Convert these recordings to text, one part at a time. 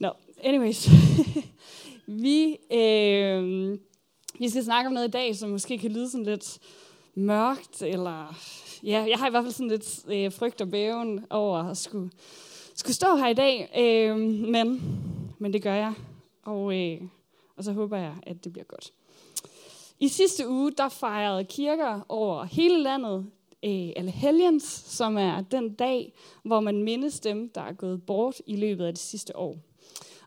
Nå, anyways. vi, øh, vi skal snakke om noget i dag, som måske kan lyde sådan lidt mørkt, eller ja, jeg har i hvert fald sådan lidt øh, frygt og bæven over at skulle, skulle stå her i dag, øh, men, men det gør jeg, og, øh, og så håber jeg, at det bliver godt. I sidste uge, der fejrede kirker over hele landet øh, Allehelgens, som er den dag, hvor man mindes dem, der er gået bort i løbet af det sidste år.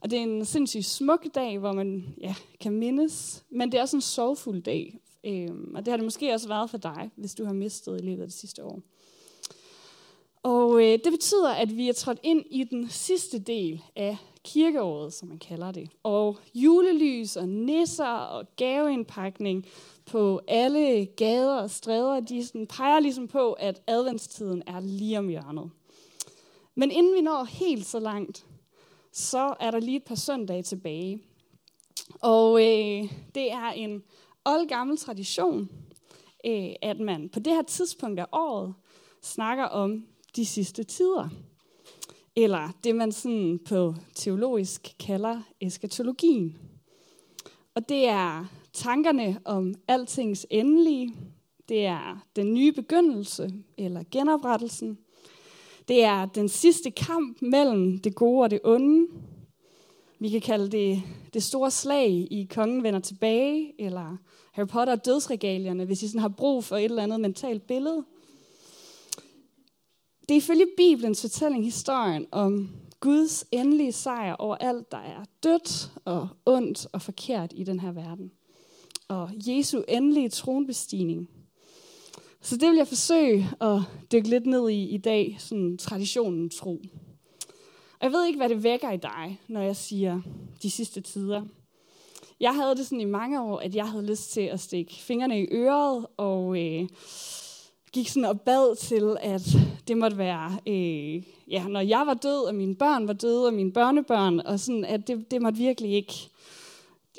Og det er en sindssygt smuk dag, hvor man ja, kan mindes, men det er også en sorgfuld dag. Øhm, og det har det måske også været for dig, hvis du har mistet i løbet af det sidste år. Og øh, det betyder, at vi er trådt ind i den sidste del af kirkeåret, som man kalder det. Og julelys og nisser og gaveindpakning på alle gader og stræder, de sådan peger ligesom på, at adventstiden er lige om hjørnet. Men inden vi når helt så langt, så er der lige et par søndage tilbage. Og øh, det er en oldgammel tradition, øh, at man på det her tidspunkt af året snakker om de sidste tider. Eller det, man sådan på teologisk kalder eskatologien. Og det er tankerne om altings endelige. Det er den nye begyndelse, eller genoprettelsen. Det er den sidste kamp mellem det gode og det onde. Vi kan kalde det det store slag i Kongen vender tilbage, eller Harry Potter og dødsregalierne, hvis I sådan har brug for et eller andet mentalt billede. Det er ifølge Bibelens fortælling historien om Guds endelige sejr over alt, der er dødt og ondt og forkert i den her verden. Og Jesu endelige tronbestigning. Så det vil jeg forsøge at dykke lidt ned i i dag, sådan traditionen tro. Og jeg ved ikke, hvad det vækker i dig, når jeg siger de sidste tider. Jeg havde det sådan i mange år, at jeg havde lyst til at stikke fingrene i øret og øh, gik sådan og bad til, at det måtte være, øh, ja, når jeg var død, og mine børn var døde, og mine børnebørn, og sådan, at det, det måtte virkelig ikke,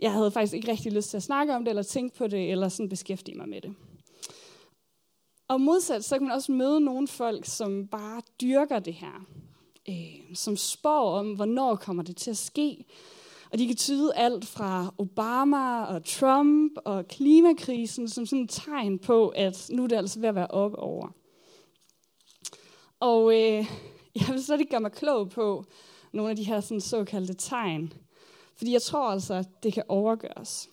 jeg havde faktisk ikke rigtig lyst til at snakke om det, eller tænke på det, eller sådan beskæftige mig med det. Og modsat, så kan man også møde nogle folk, som bare dyrker det her. Øh, som spår om, hvornår kommer det til at ske. Og de kan tyde alt fra Obama og Trump og klimakrisen som sådan et tegn på, at nu er det altså ved at være op over. Og øh, jeg vil slet ikke gøre mig klog på nogle af de her sådan såkaldte tegn. Fordi jeg tror altså, at det kan overgøres.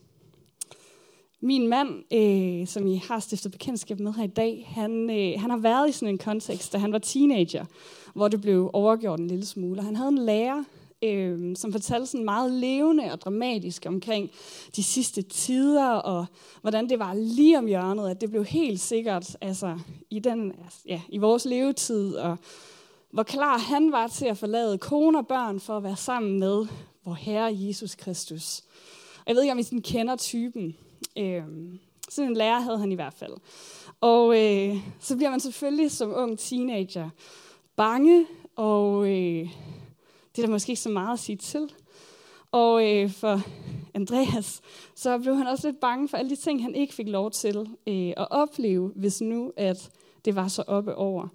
Min mand, øh, som I har stiftet bekendtskab med her i dag, han, øh, han har været i sådan en kontekst, da han var teenager, hvor det blev overgjort en lille smule. Han havde en lærer, øh, som fortalte sådan meget levende og dramatisk omkring de sidste tider, og hvordan det var lige om hjørnet, at det blev helt sikkert altså, i, den, ja, i vores levetid, og hvor klar han var til at forlade kone og børn for at være sammen med vor Herre Jesus Kristus. Og jeg ved ikke, om I sådan kender typen. Øh, sådan en lærer havde han i hvert fald. Og øh, så bliver man selvfølgelig som ung teenager bange, og øh, det er der måske ikke så meget at sige til. Og øh, for Andreas, så blev han også lidt bange for alle de ting, han ikke fik lov til øh, at opleve, hvis nu, at det var så oppe over.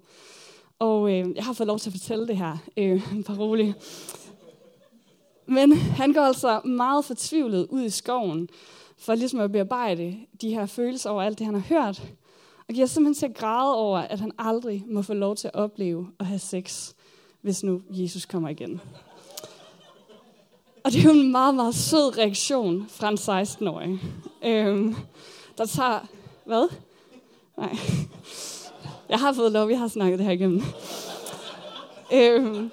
Og øh, jeg har fået lov til at fortælle det her, øh, bare roligt. Men han går altså meget fortvivlet ud i skoven, for ligesom at bearbejde de her følelser over alt det, han har hørt. Og giver simpelthen til at græde over, at han aldrig må få lov til at opleve at have sex, hvis nu Jesus kommer igen. Og det er jo en meget, meget sød reaktion fra en 16-årig, øhm, der tager... Hvad? Nej. Jeg har fået lov, vi har snakket det her igennem. øhm,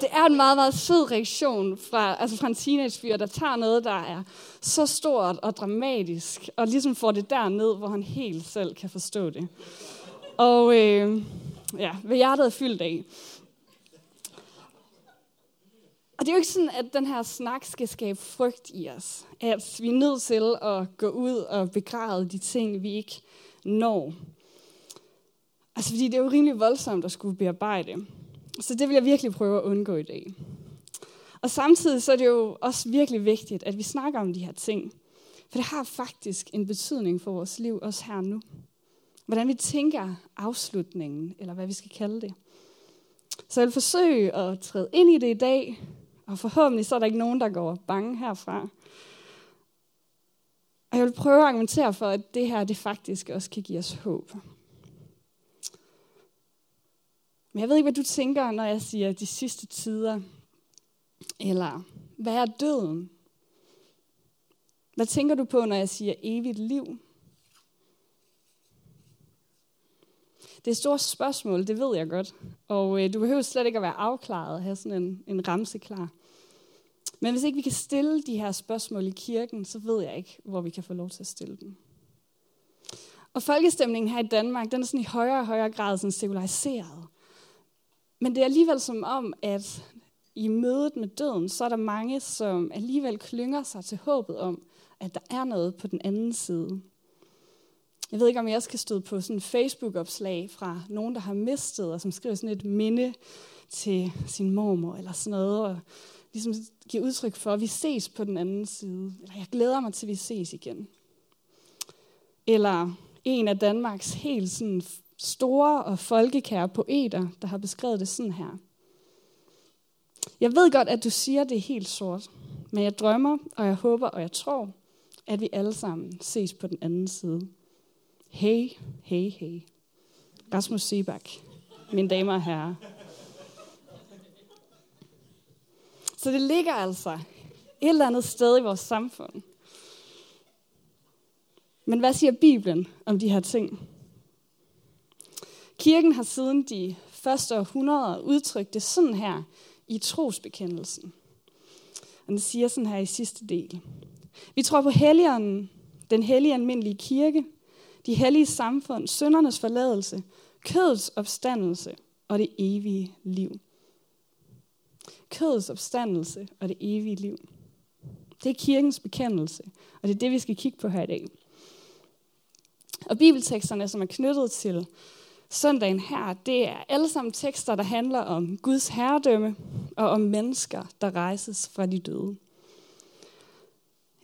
det er en meget, meget sød reaktion fra, altså fra en teenagefyr, der tager noget, der er så stort og dramatisk, og ligesom får det derned, hvor han helt selv kan forstå det. Og øh, ja, hvad hjertet er fyldt af. Og det er jo ikke sådan, at den her snak skal skabe frygt i os. At vi er nødt til at gå ud og begræde de ting, vi ikke når. Altså fordi det er jo rimelig voldsomt at skulle bearbejde. Så det vil jeg virkelig prøve at undgå i dag. Og samtidig så er det jo også virkelig vigtigt, at vi snakker om de her ting. For det har faktisk en betydning for vores liv, også her nu. Hvordan vi tænker afslutningen, eller hvad vi skal kalde det. Så jeg vil forsøge at træde ind i det i dag, Og forhåbentlig så er der ikke nogen, der går bange herfra. Og jeg vil prøve at argumentere for, at det her det faktisk også kan give os håb. Men jeg ved ikke, hvad du tænker, når jeg siger de sidste tider. Eller hvad er døden? Hvad tænker du på, når jeg siger evigt liv? Det er et stort spørgsmål, det ved jeg godt. Og øh, du behøver slet ikke at være afklaret og have sådan en, en ramse klar. Men hvis ikke vi kan stille de her spørgsmål i kirken, så ved jeg ikke, hvor vi kan få lov til at stille dem. Og folkestemningen her i Danmark, den er sådan i højere og højere grad sådan sekulariseret. Men det er alligevel som om, at i mødet med døden, så er der mange, som alligevel klynger sig til håbet om, at der er noget på den anden side. Jeg ved ikke, om jeg også kan støde på sådan en Facebook-opslag fra nogen, der har mistet, og som skriver sådan et minde til sin mormor, eller sådan noget, og ligesom giver udtryk for, at vi ses på den anden side. Eller jeg glæder mig til, at vi ses igen. Eller en af Danmarks helt sådan store og folkekære poeter, der har beskrevet det sådan her. Jeg ved godt, at du siger, at det er helt sort, men jeg drømmer, og jeg håber, og jeg tror, at vi alle sammen ses på den anden side. Hey, hey, hey. Rasmus Sebak, mine damer og herrer. Så det ligger altså et eller andet sted i vores samfund. Men hvad siger Bibelen om de her ting? Kirken har siden de første århundreder udtrykt det sådan her i trosbekendelsen. Og den siger sådan her i sidste del. Vi tror på helligånden, den hellige almindelige kirke, de hellige samfund, søndernes forladelse, kødets opstandelse og det evige liv. Kødets opstandelse og det evige liv. Det er kirkens bekendelse, og det er det, vi skal kigge på her i dag. Og bibelteksterne, som er knyttet til søndagen her, det er alle sammen tekster, der handler om Guds herredømme og om mennesker, der rejses fra de døde.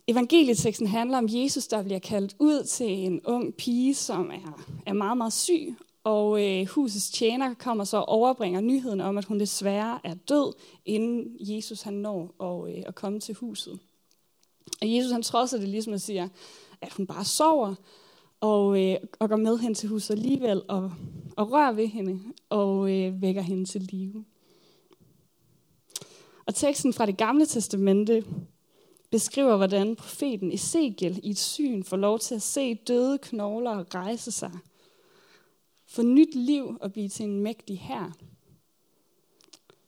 Evangelieteksten handler om Jesus, der bliver kaldt ud til en ung pige, som er, er meget, meget syg. Og øh, husets tjener kommer så og overbringer nyheden om, at hun desværre er død, inden Jesus han når at, øh, at komme til huset. Og Jesus han trodser det ligesom at siger, at hun bare sover, og, øh, og går med hen til huset alligevel, og, og rører ved hende, og øh, vækker hende til live. Og teksten fra det gamle testamente beskriver, hvordan profeten Ezekiel i et syn får lov til at se døde knogler rejse sig, få nyt liv og blive til en mægtig her.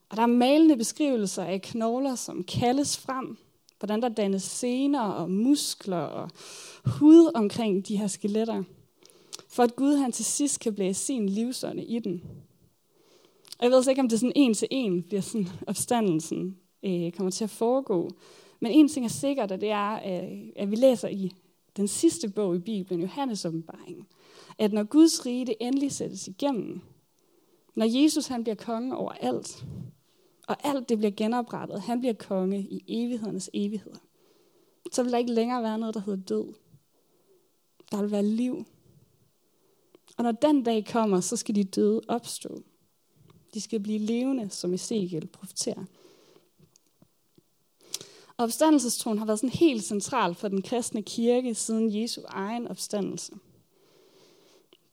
Og der er malende beskrivelser af knogler, som kaldes frem, hvordan der dannes sener og muskler og hud omkring de her skeletter, for at Gud han til sidst kan blæse sin livsånde i den. Og jeg ved altså ikke, om det er sådan en til en bliver sådan opstandelsen øh, kommer til at foregå. Men en ting er sikkert, og det er, øh, at vi læser i den sidste bog i Bibelen, Johannes åbenbaringen, at når Guds rige det endelig sættes igennem, når Jesus han bliver konge over alt, og alt det bliver genoprettet, han bliver konge i evighedernes evigheder, så vil der ikke længere være noget, der hedder død. Der vil være liv. Og når den dag kommer, så skal de døde opstå. De skal blive levende, som Ezekiel profeterer. Opstandelsestroen har været sådan helt central for den kristne kirke siden Jesu egen opstandelse.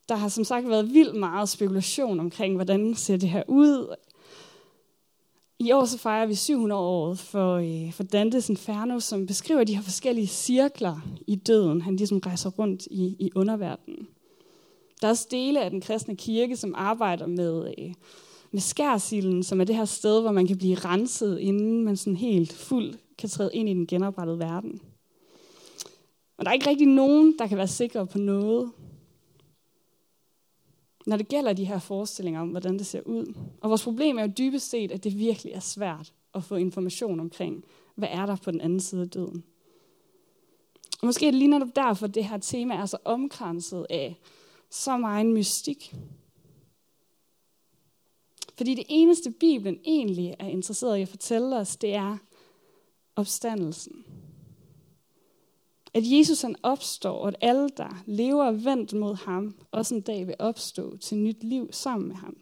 Der har som sagt været vildt meget spekulation omkring, hvordan ser det her ud. I år så fejrer vi 700 år for, øh, for Dantes Inferno, som beskriver de her forskellige cirkler i døden. Han ligesom rejser rundt i, i underverdenen. Der er også dele af den kristne kirke, som arbejder med, øh, med skærsilden, som er det her sted, hvor man kan blive renset, inden man sådan helt fuld kan træde ind i den genoprettede verden. Og der er ikke rigtig nogen, der kan være sikre på noget, når det gælder de her forestillinger om, hvordan det ser ud. Og vores problem er jo dybest set, at det virkelig er svært at få information omkring, hvad er der på den anden side af døden. Og måske er det lige netop derfor, at det her tema er så omkranset af så meget mystik. Fordi det eneste Bibelen egentlig er interesseret i at fortælle os, det er opstandelsen. At Jesus han opstår, og at alle, der lever vendt mod ham, også en dag vil opstå til nyt liv sammen med ham.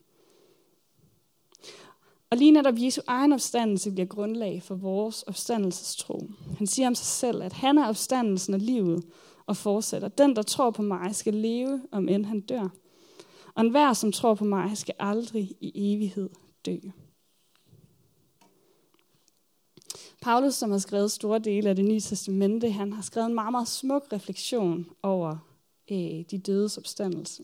Og lige netop Jesu egen opstandelse bliver grundlag for vores opstandelsestro. Han siger om sig selv, at han er opstandelsen og livet, og fortsætter. Den, der tror på mig, skal leve, om end han dør. Og enhver, som tror på mig, skal aldrig i evighed dø. Paulus, som har skrevet store dele af det nye testamente, han har skrevet en meget, meget smuk refleksion over øh, de dødes opstandelse.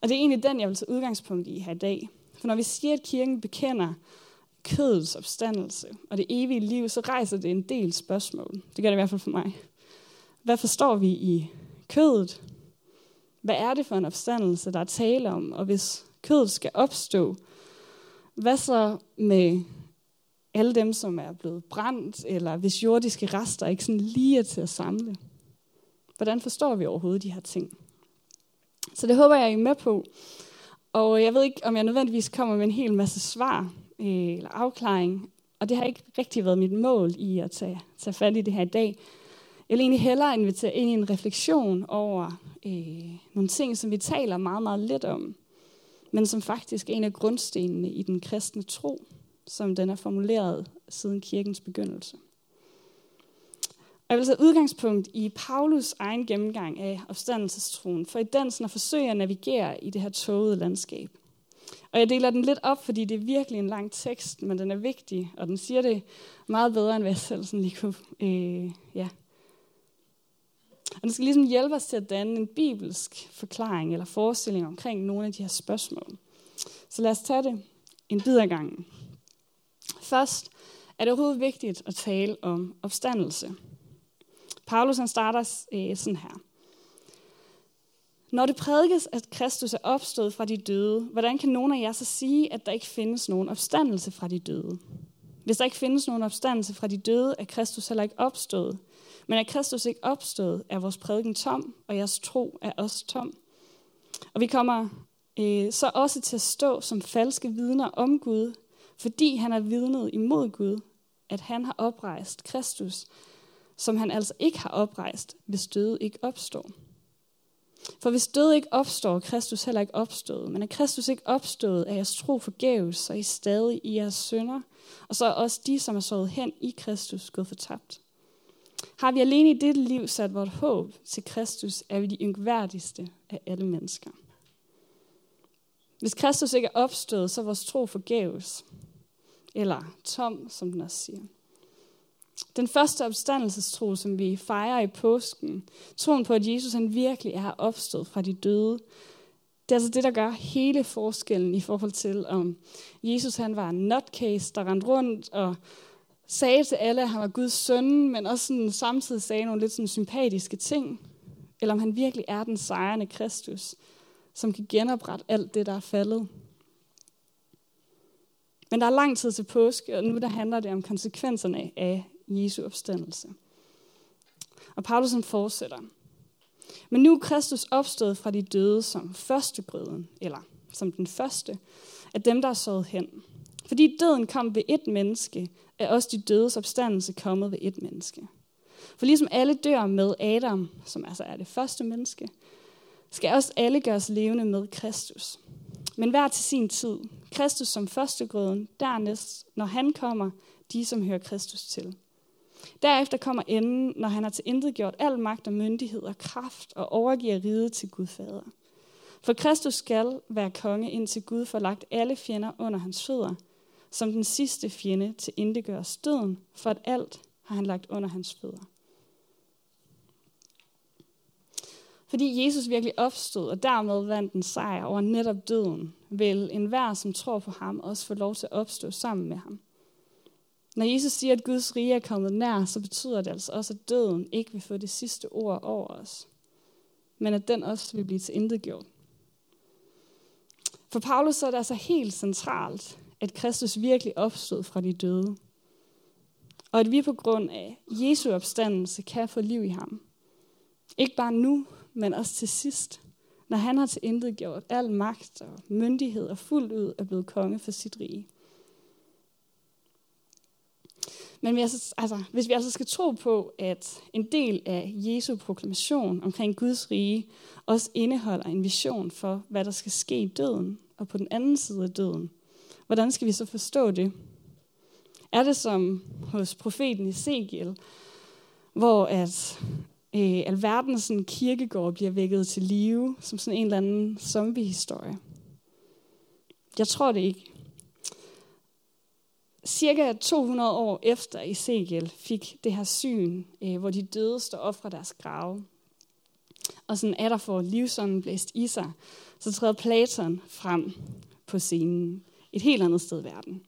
Og det er egentlig den, jeg vil tage udgangspunkt i her i dag. For når vi siger, at kirken bekender kødets opstandelse og det evige liv, så rejser det en del spørgsmål. Det gør det i hvert fald for mig. Hvad forstår vi i kødet? Hvad er det for en opstandelse, der er tale om? Og hvis kødet skal opstå, hvad så med alle dem, som er blevet brændt, eller hvis jordiske rester ikke sådan lige er til at samle? Hvordan forstår vi overhovedet de her ting? Så det håber jeg, I er med på. Og jeg ved ikke, om jeg nødvendigvis kommer med en hel masse svar øh, eller afklaring. Og det har ikke rigtig været mit mål i at tage, tage fat i det her i dag. Jeg vil egentlig hellere invitere ind i en refleksion over øh, nogle ting, som vi taler meget, meget lidt om, men som faktisk er en af grundstenene i den kristne tro, som den er formuleret siden kirkens begyndelse. Jeg vil tage udgangspunkt i Paulus egen gennemgang af opstandelsestroen, for i den sådan at forsøge at navigere i det her tågede landskab. Og jeg deler den lidt op, fordi det er virkelig en lang tekst, men den er vigtig, og den siger det meget bedre, end hvad jeg selv sådan lige kunne øh, ja, og den skal ligesom hjælpe os til at danne en bibelsk forklaring eller forestilling omkring nogle af de her spørgsmål. Så lad os tage det en bid ad gangen. Først er det overhovedet vigtigt at tale om opstandelse. Paulus han starter øh, sådan her. Når det prædikes, at Kristus er opstået fra de døde, hvordan kan nogen af jer så sige, at der ikke findes nogen opstandelse fra de døde? Hvis der ikke findes nogen opstandelse fra de døde, er Kristus heller ikke opstået. Men er Kristus ikke opstået, er vores prædiken tom, og jeres tro er også tom. Og vi kommer øh, så også til at stå som falske vidner om Gud, fordi han er vidnet imod Gud, at han har oprejst Kristus, som han altså ikke har oprejst, hvis døde ikke opstår. For hvis døde ikke opstår, er Kristus heller ikke opstået. Men er Kristus ikke opstået, er jeres tro forgæves, så er I stadig i jeres sønder. Og så er også de, som er sået hen i Kristus, gået fortabt. Har vi alene i dette liv sat vores håb til Kristus, er vi de yngværdigste af alle mennesker. Hvis Kristus ikke er opstået, så er vores tro forgæves. Eller tom, som den også siger. Den første opstandelsestro, som vi fejrer i påsken, troen på, at Jesus han virkelig er opstået fra de døde, det er altså det, der gør hele forskellen i forhold til, om Jesus han var en nutcase, der rendte rundt og sagde til alle, at han var Guds søn, men også sådan, samtidig sagde nogle lidt sådan sympatiske ting, eller om han virkelig er den sejrende Kristus, som kan genoprette alt det, der er faldet. Men der er lang tid til påske, og nu der handler det om konsekvenserne af Jesu opstandelse. Og Paulus fortsætter. Men nu er Kristus opstået fra de døde som førstegrøden, eller som den første af dem, der er sået hen. Fordi døden kom ved et menneske, er også de dødes opstandelse kommet ved et menneske. For ligesom alle dør med Adam, som altså er det første menneske, skal også alle gøres levende med Kristus. Men hver til sin tid. Kristus som førstegrøden, dernæst, når han kommer, de som hører Kristus til. Derefter kommer enden, når han har til intet gjort al magt og myndighed og kraft og overgiver riget til Gud Fader. For Kristus skal være konge, indtil Gud får lagt alle fjender under hans fødder – som den sidste fjende til indegør støden, for at alt har han lagt under hans fødder. Fordi Jesus virkelig opstod og dermed vandt en sejr over netop døden, vil enhver, som tror på ham, også få lov til at opstå sammen med ham. Når Jesus siger, at Guds rige er kommet nær, så betyder det altså også, at døden ikke vil få det sidste ord over os, men at den også vil blive til intet gjort. For Paulus er det altså helt centralt, at Kristus virkelig opstod fra de døde. Og at vi på grund af Jesu opstandelse kan få liv i ham. Ikke bare nu, men også til sidst, når han har til intet gjort al magt og myndighed og fuldt ud er blevet konge for sit rige. Men altså, altså, hvis vi altså skal tro på, at en del af Jesu proklamation omkring Guds rige også indeholder en vision for, hvad der skal ske i døden og på den anden side af døden, hvordan skal vi så forstå det? Er det som hos profeten Ezekiel, hvor at øh, alverdens sådan, kirkegård bliver vækket til live, som sådan en eller anden zombie-historie? Jeg tror det ikke. Cirka 200 år efter Ezekiel fik det her syn, øh, hvor de døde står op fra deres grave, og sådan er der for livsånden blæst i sig, så træder Platon frem på scenen et helt andet sted i verden.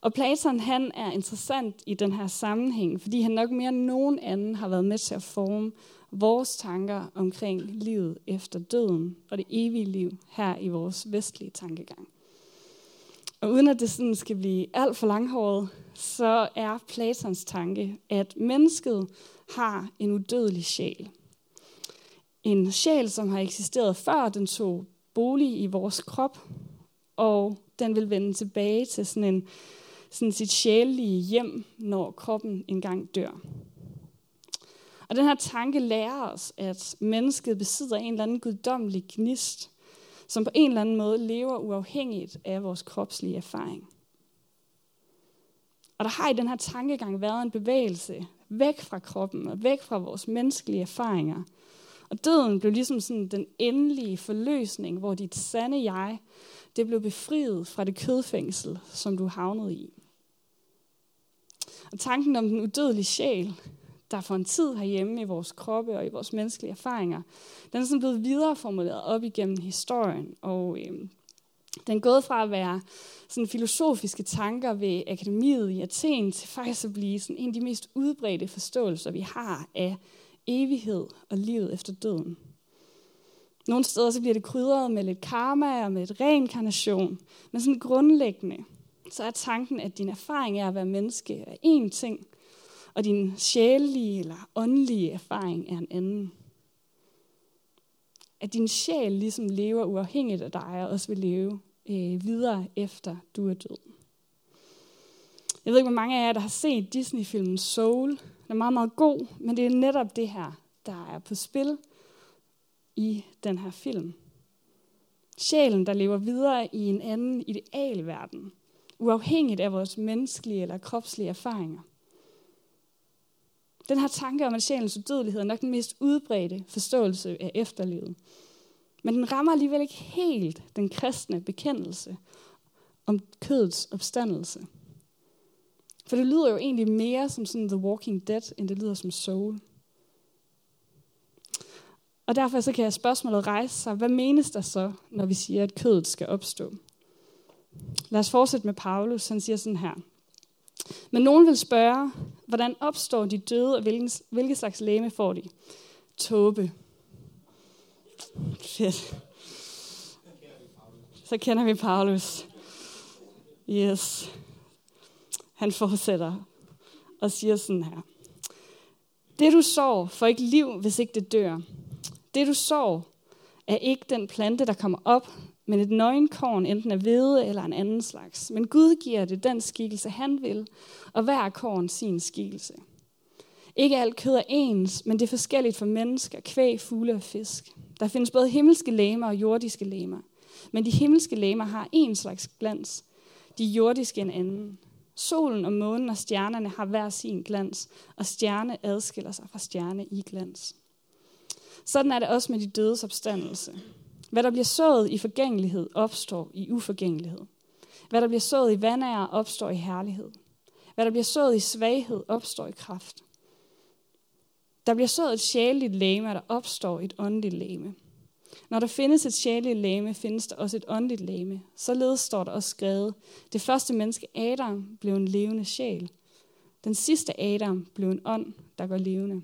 Og Platon han er interessant i den her sammenhæng, fordi han nok mere end nogen anden har været med til at forme vores tanker omkring livet efter døden og det evige liv her i vores vestlige tankegang. Og uden at det sådan skal blive alt for langhåret, så er Platons tanke, at mennesket har en udødelig sjæl. En sjæl, som har eksisteret før den tog bolig i vores krop, og den vil vende tilbage til sådan, en, sådan sit sjælelige hjem, når kroppen engang dør. Og den her tanke lærer os, at mennesket besidder en eller anden guddommelig gnist, som på en eller anden måde lever uafhængigt af vores kropslige erfaring. Og der har i den her tankegang været en bevægelse væk fra kroppen og væk fra vores menneskelige erfaringer. Og døden blev ligesom sådan den endelige forløsning, hvor dit sande jeg, det blev befriet fra det kødfængsel, som du havnede i. Og tanken om den udødelige sjæl, der for en tid herhjemme i vores kroppe og i vores menneskelige erfaringer, den er sådan blevet videreformuleret op igennem historien. Og øh, den er gået fra at være sådan filosofiske tanker ved akademiet i Athen til faktisk at blive sådan en af de mest udbredte forståelser, vi har af evighed og livet efter døden. Nogle steder så bliver det krydret med lidt karma og med et reinkarnation, men sådan grundlæggende, så er tanken, at din erfaring af at være menneske er én ting, og din sjælelige eller åndelige erfaring er en anden. At din sjæl ligesom lever uafhængigt af dig, og også vil leve øh, videre efter du er død. Jeg ved ikke, hvor mange af jer, der har set Disney-filmen Soul. Den er meget, meget god, men det er netop det her, der er på spil i den her film. Sjælen, der lever videre i en anden idealverden, uafhængigt af vores menneskelige eller kropslige erfaringer. Den her tanke om, at sjælens udødelighed er nok den mest udbredte forståelse af efterlivet. Men den rammer alligevel ikke helt den kristne bekendelse om kødets opstandelse. For det lyder jo egentlig mere som sådan The Walking Dead, end det lyder som Soul. Og derfor så kan spørgsmålet rejse sig, hvad menes der så, når vi siger, at kødet skal opstå? Lad os fortsætte med Paulus. Han siger sådan her. Men nogen vil spørge, hvordan opstår de døde, og hvilken, hvilke slags læme får de? Tåbe. Fedt. Så kender vi Paulus. Yes. Han fortsætter og siger sådan her. Det du sår, får ikke liv, hvis ikke det dør. Det du sår, er ikke den plante, der kommer op, men et nøgenkorn, enten af hvede eller en anden slags. Men Gud giver det den skikkelse, han vil, og hver korn sin skikkelse. Ikke alt kød er ens, men det er forskelligt for mennesker, kvæg, fugle og fisk. Der findes både himmelske læmer og jordiske læmer. Men de himmelske læmer har en slags glans, de jordiske en anden. Solen og månen og stjernerne har hver sin glans, og stjerne adskiller sig fra stjerne i glans. Sådan er det også med de dødes opstandelse. Hvad der bliver sået i forgængelighed, opstår i uforgængelighed. Hvad der bliver sået i vandære, opstår i herlighed. Hvad der bliver sået i svaghed, opstår i kraft. Der bliver sået et sjæleligt læme, og der opstår et åndeligt læme. Når der findes et sjæleligt læme, findes der også et åndeligt læme. Således står der også skrevet, det første menneske Adam blev en levende sjæl. Den sidste Adam blev en ånd, der går levende.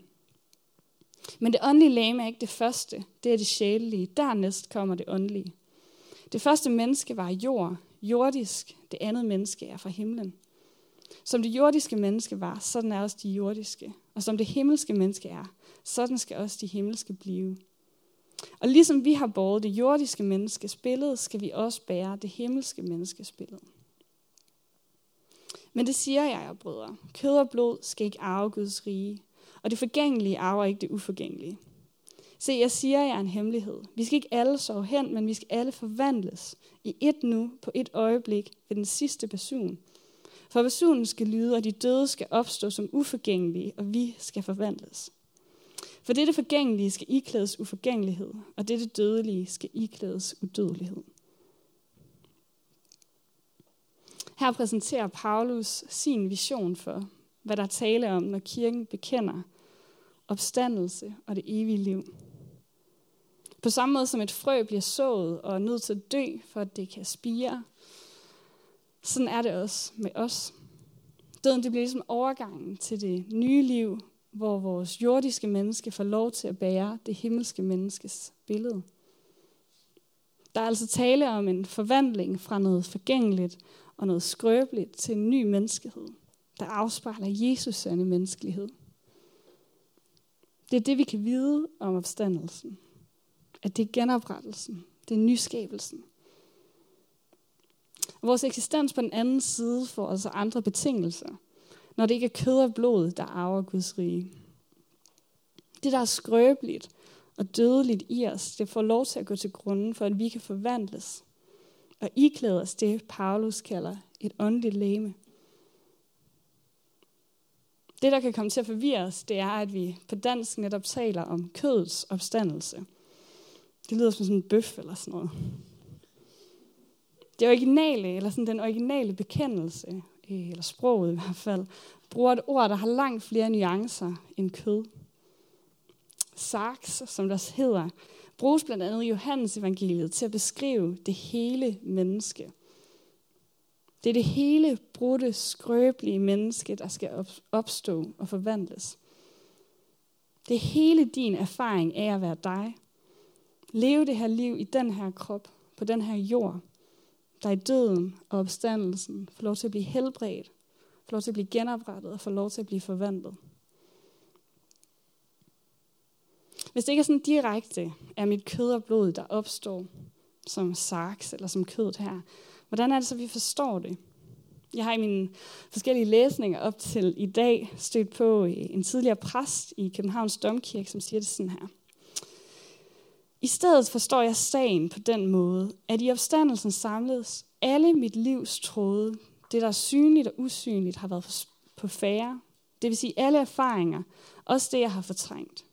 Men det åndelige læme er ikke det første, det er det sjælelige. Dernæst kommer det åndelige. Det første menneske var jord, jordisk. Det andet menneske er fra himlen. Som det jordiske menneske var, sådan er også de jordiske. Og som det himmelske menneske er, sådan skal også de himmelske blive. Og ligesom vi har båret det jordiske menneskes billede, skal vi også bære det himmelske menneskes billede. Men det siger jeg, og brødre. Kød og blod skal ikke arve Guds rige, og det forgængelige arver ikke det uforgængelige. Se, jeg siger jer en hemmelighed. Vi skal ikke alle sove hen, men vi skal alle forvandles i et nu, på et øjeblik, ved den sidste basun. For basunen skal lyde, og de døde skal opstå som uforgængelige, og vi skal forvandles. For dette forgængelige skal iklædes uforgængelighed, og dette dødelige skal iklædes udødelighed. Her præsenterer Paulus sin vision for, hvad der tale om, når kirken bekender opstandelse og det evige liv. På samme måde som et frø bliver sået og er nødt til at dø, for at det kan spire, sådan er det også med os. Døden det bliver ligesom overgangen til det nye liv, hvor vores jordiske menneske får lov til at bære det himmelske menneskes billede. Der er altså tale om en forvandling fra noget forgængeligt og noget skrøbeligt til en ny menneskehed, der afspejler Jesus' sande menneskelighed. Det er det, vi kan vide om opstandelsen. At det er genoprettelsen. Det er nyskabelsen. Vores eksistens på den anden side får altså andre betingelser, når det ikke er kød og blod, der arver Guds rige. Det, der er skrøbeligt og dødeligt i os, det får lov til at gå til grunden for, at vi kan forvandles og iklæde os det, Paulus kalder et åndeligt læme. Det, der kan komme til at forvirre os, det er, at vi på dansk netop taler om kødets opstandelse. Det lyder som sådan en bøf eller sådan noget. Det originale, eller sådan den originale bekendelse, øh, eller sproget i hvert fald, bruger et ord, der har langt flere nuancer end kød. Sarx, som der hedder, bruges blandt andet i Johannes evangeliet til at beskrive det hele menneske. Det er det hele brudte, skrøbelige menneske, der skal opstå og forvandles. Det er hele din erfaring af at være dig. Leve det her liv i den her krop, på den her jord, der i døden og opstandelsen får lov til at blive helbredt, får lov til at blive genoprettet og får lov til at blive forvandlet. Hvis det ikke er sådan direkte, er mit kød og blod, der opstår som sarks eller som kødet her, hvordan er det så, vi forstår det? Jeg har i mine forskellige læsninger op til i dag stødt på øh, en tidligere præst i Københavns Domkirke, som siger det sådan her. I stedet forstår jeg sagen på den måde, at i opstandelsen samledes alle mit livs tråde, det der er synligt og usynligt har været på færre, det vil sige alle erfaringer, også det jeg har fortrængt.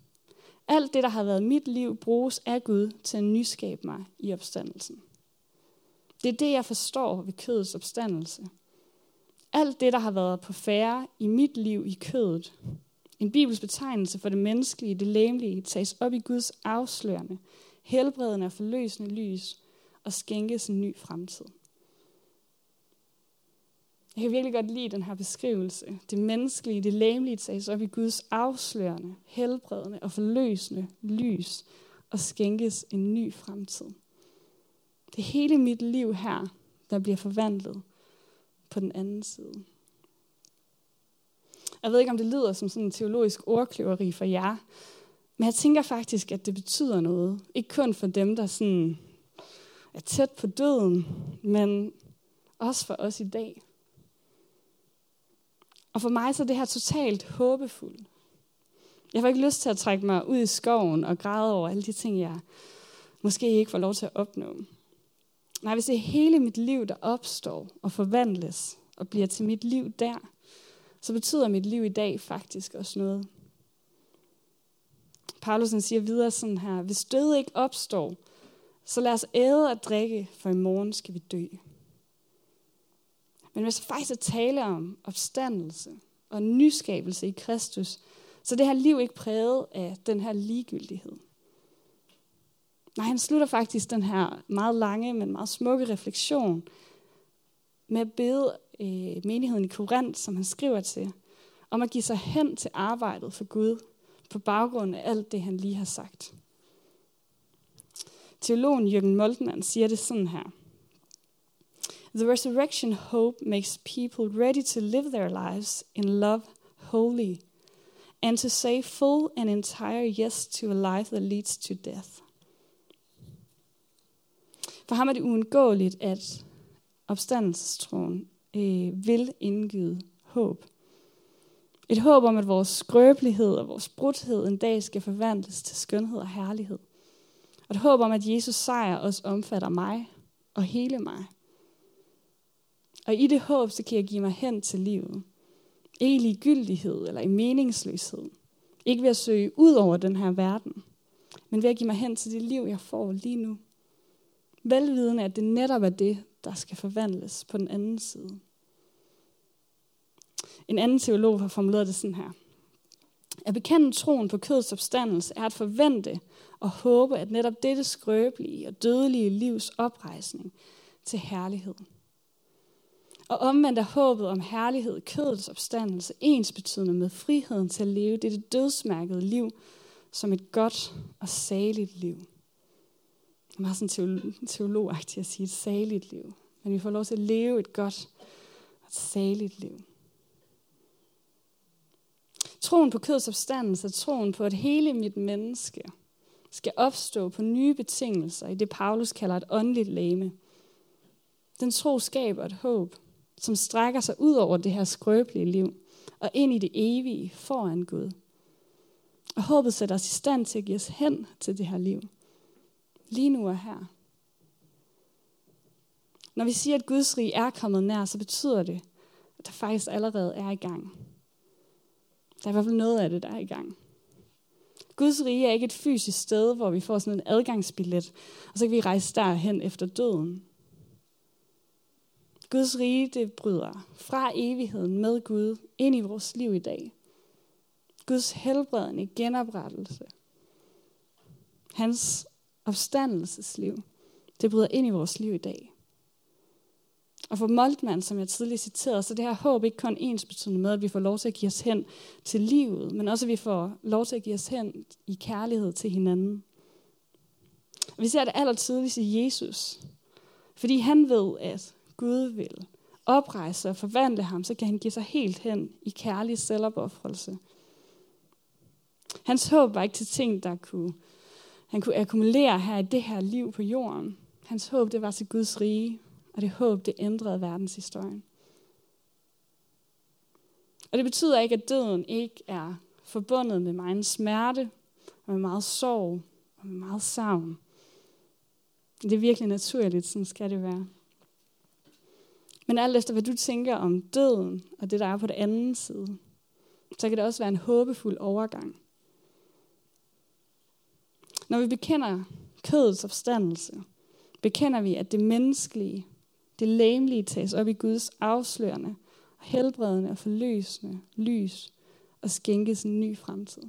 Alt det, der har været mit liv, bruges af Gud til at nyskabe mig i opstandelsen. Det er det, jeg forstår ved kødets opstandelse. Alt det, der har været på færre i mit liv i kødet. En bibels betegnelse for det menneskelige, det læmelige, tages op i Guds afslørende, helbredende og forløsende lys og skænkes en ny fremtid. Jeg kan virkelig godt lide den her beskrivelse. Det menneskelige, det læmelige tages op i Guds afslørende, helbredende og forløsende lys og skænkes en ny fremtid. Det er hele mit liv her, der bliver forvandlet på den anden side. Jeg ved ikke, om det lyder som sådan en teologisk ordkløveri for jer, men jeg tænker faktisk, at det betyder noget. Ikke kun for dem, der sådan er tæt på døden, men også for os i dag. Og for mig så er det her totalt håbefuldt. Jeg får ikke lyst til at trække mig ud i skoven og græde over alle de ting, jeg måske ikke får lov til at opnå. Nej, hvis det er hele mit liv, der opstår og forvandles og bliver til mit liv der, så betyder mit liv i dag faktisk også noget. Paulusen siger videre sådan her, hvis død ikke opstår, så lad os æde og drikke, for i morgen skal vi dø. Men hvis der faktisk er tale om opstandelse og nyskabelse i Kristus, så det her liv ikke præget af den her ligegyldighed. Nej, han slutter faktisk den her meget lange, men meget smukke refleksion med at bede øh, menigheden i Korinth, som han skriver til, om at give sig hen til arbejdet for Gud på baggrund af alt det, han lige har sagt. Teologen Jürgen Moltmann siger det sådan her. The resurrection hope makes people ready to live their lives in love wholly and to say full and entire yes to a life that leads to death. For ham er det uundgåeligt, at opstandelsestroen øh, vil indgyde håb. Et håb om, at vores skrøbelighed og vores brudhed en dag skal forvandles til skønhed og herlighed. Og et håb om, at Jesus sejr også omfatter mig og hele mig. Og i det håb, så kan jeg give mig hen til livet. Ikke i ligegyldighed eller i meningsløshed. Ikke ved at søge ud over den her verden, men ved at give mig hen til det liv, jeg får lige nu. Velvidende, at det netop er det, der skal forvandles på den anden side. En anden teolog har formuleret det sådan her. At bekende troen på kødets opstandelse er at forvente og håbe, at netop dette skrøbelige og dødelige livs oprejsning til herlighed. Og omvendt er håbet om herlighed, kødets opstandelse, ens betydende med friheden til at leve dette dødsmærkede liv som et godt og saligt liv. Meget sådan teologagtigt at sige et saligt liv. Men vi får lov til at leve et godt og et saligt liv. Troen på kødets opstandelse er troen på, at hele mit menneske skal opstå på nye betingelser i det, Paulus kalder et åndeligt lame. Den tro skaber et håb, som strækker sig ud over det her skrøbelige liv og ind i det evige foran Gud. Og håbet sætter os i stand til at give os hen til det her liv. Lige nu og her. Når vi siger, at Guds rige er kommet nær, så betyder det, at der faktisk allerede er i gang. Der er i hvert fald noget af det, der er i gang. Guds rige er ikke et fysisk sted, hvor vi får sådan en adgangsbillet, og så kan vi rejse derhen efter døden. Guds rige, det bryder fra evigheden med Gud ind i vores liv i dag. Guds helbredende genoprettelse. Hans opstandelsesliv, det bryder ind i vores liv i dag. Og for Moltmann, som jeg tidligere citerede, så det her håb ikke kun ens betydende med, at vi får lov til at give os hen til livet, men også at vi får lov til at give os hen i kærlighed til hinanden. Og vi ser det allertidligst i Jesus. Fordi han ved, at Gud vil oprejse og forvandle ham, så kan han give sig helt hen i kærlig selvopoffrelse. Hans håb var ikke til ting, der kunne, han kunne akkumulere her i det her liv på jorden. Hans håb, det var til Guds rige, og det håb, det ændrede verdenshistorien. Og det betyder ikke, at døden ikke er forbundet med meget smerte, og med meget sorg, og med meget savn. Det er virkelig naturligt, sådan skal det være. Men alt efter, hvad du tænker om døden, og det, der er på den anden side, så kan det også være en håbefuld overgang. Når vi bekender kødets opstandelse, bekender vi, at det menneskelige, det læmelige tages op i Guds afslørende, helbredende og forløsende lys og skænkes en ny fremtid.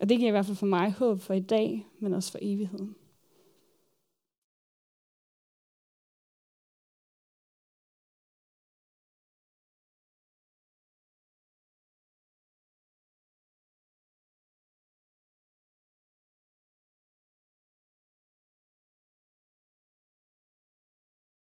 Og det giver i hvert fald for mig håb for i dag, men også for evigheden.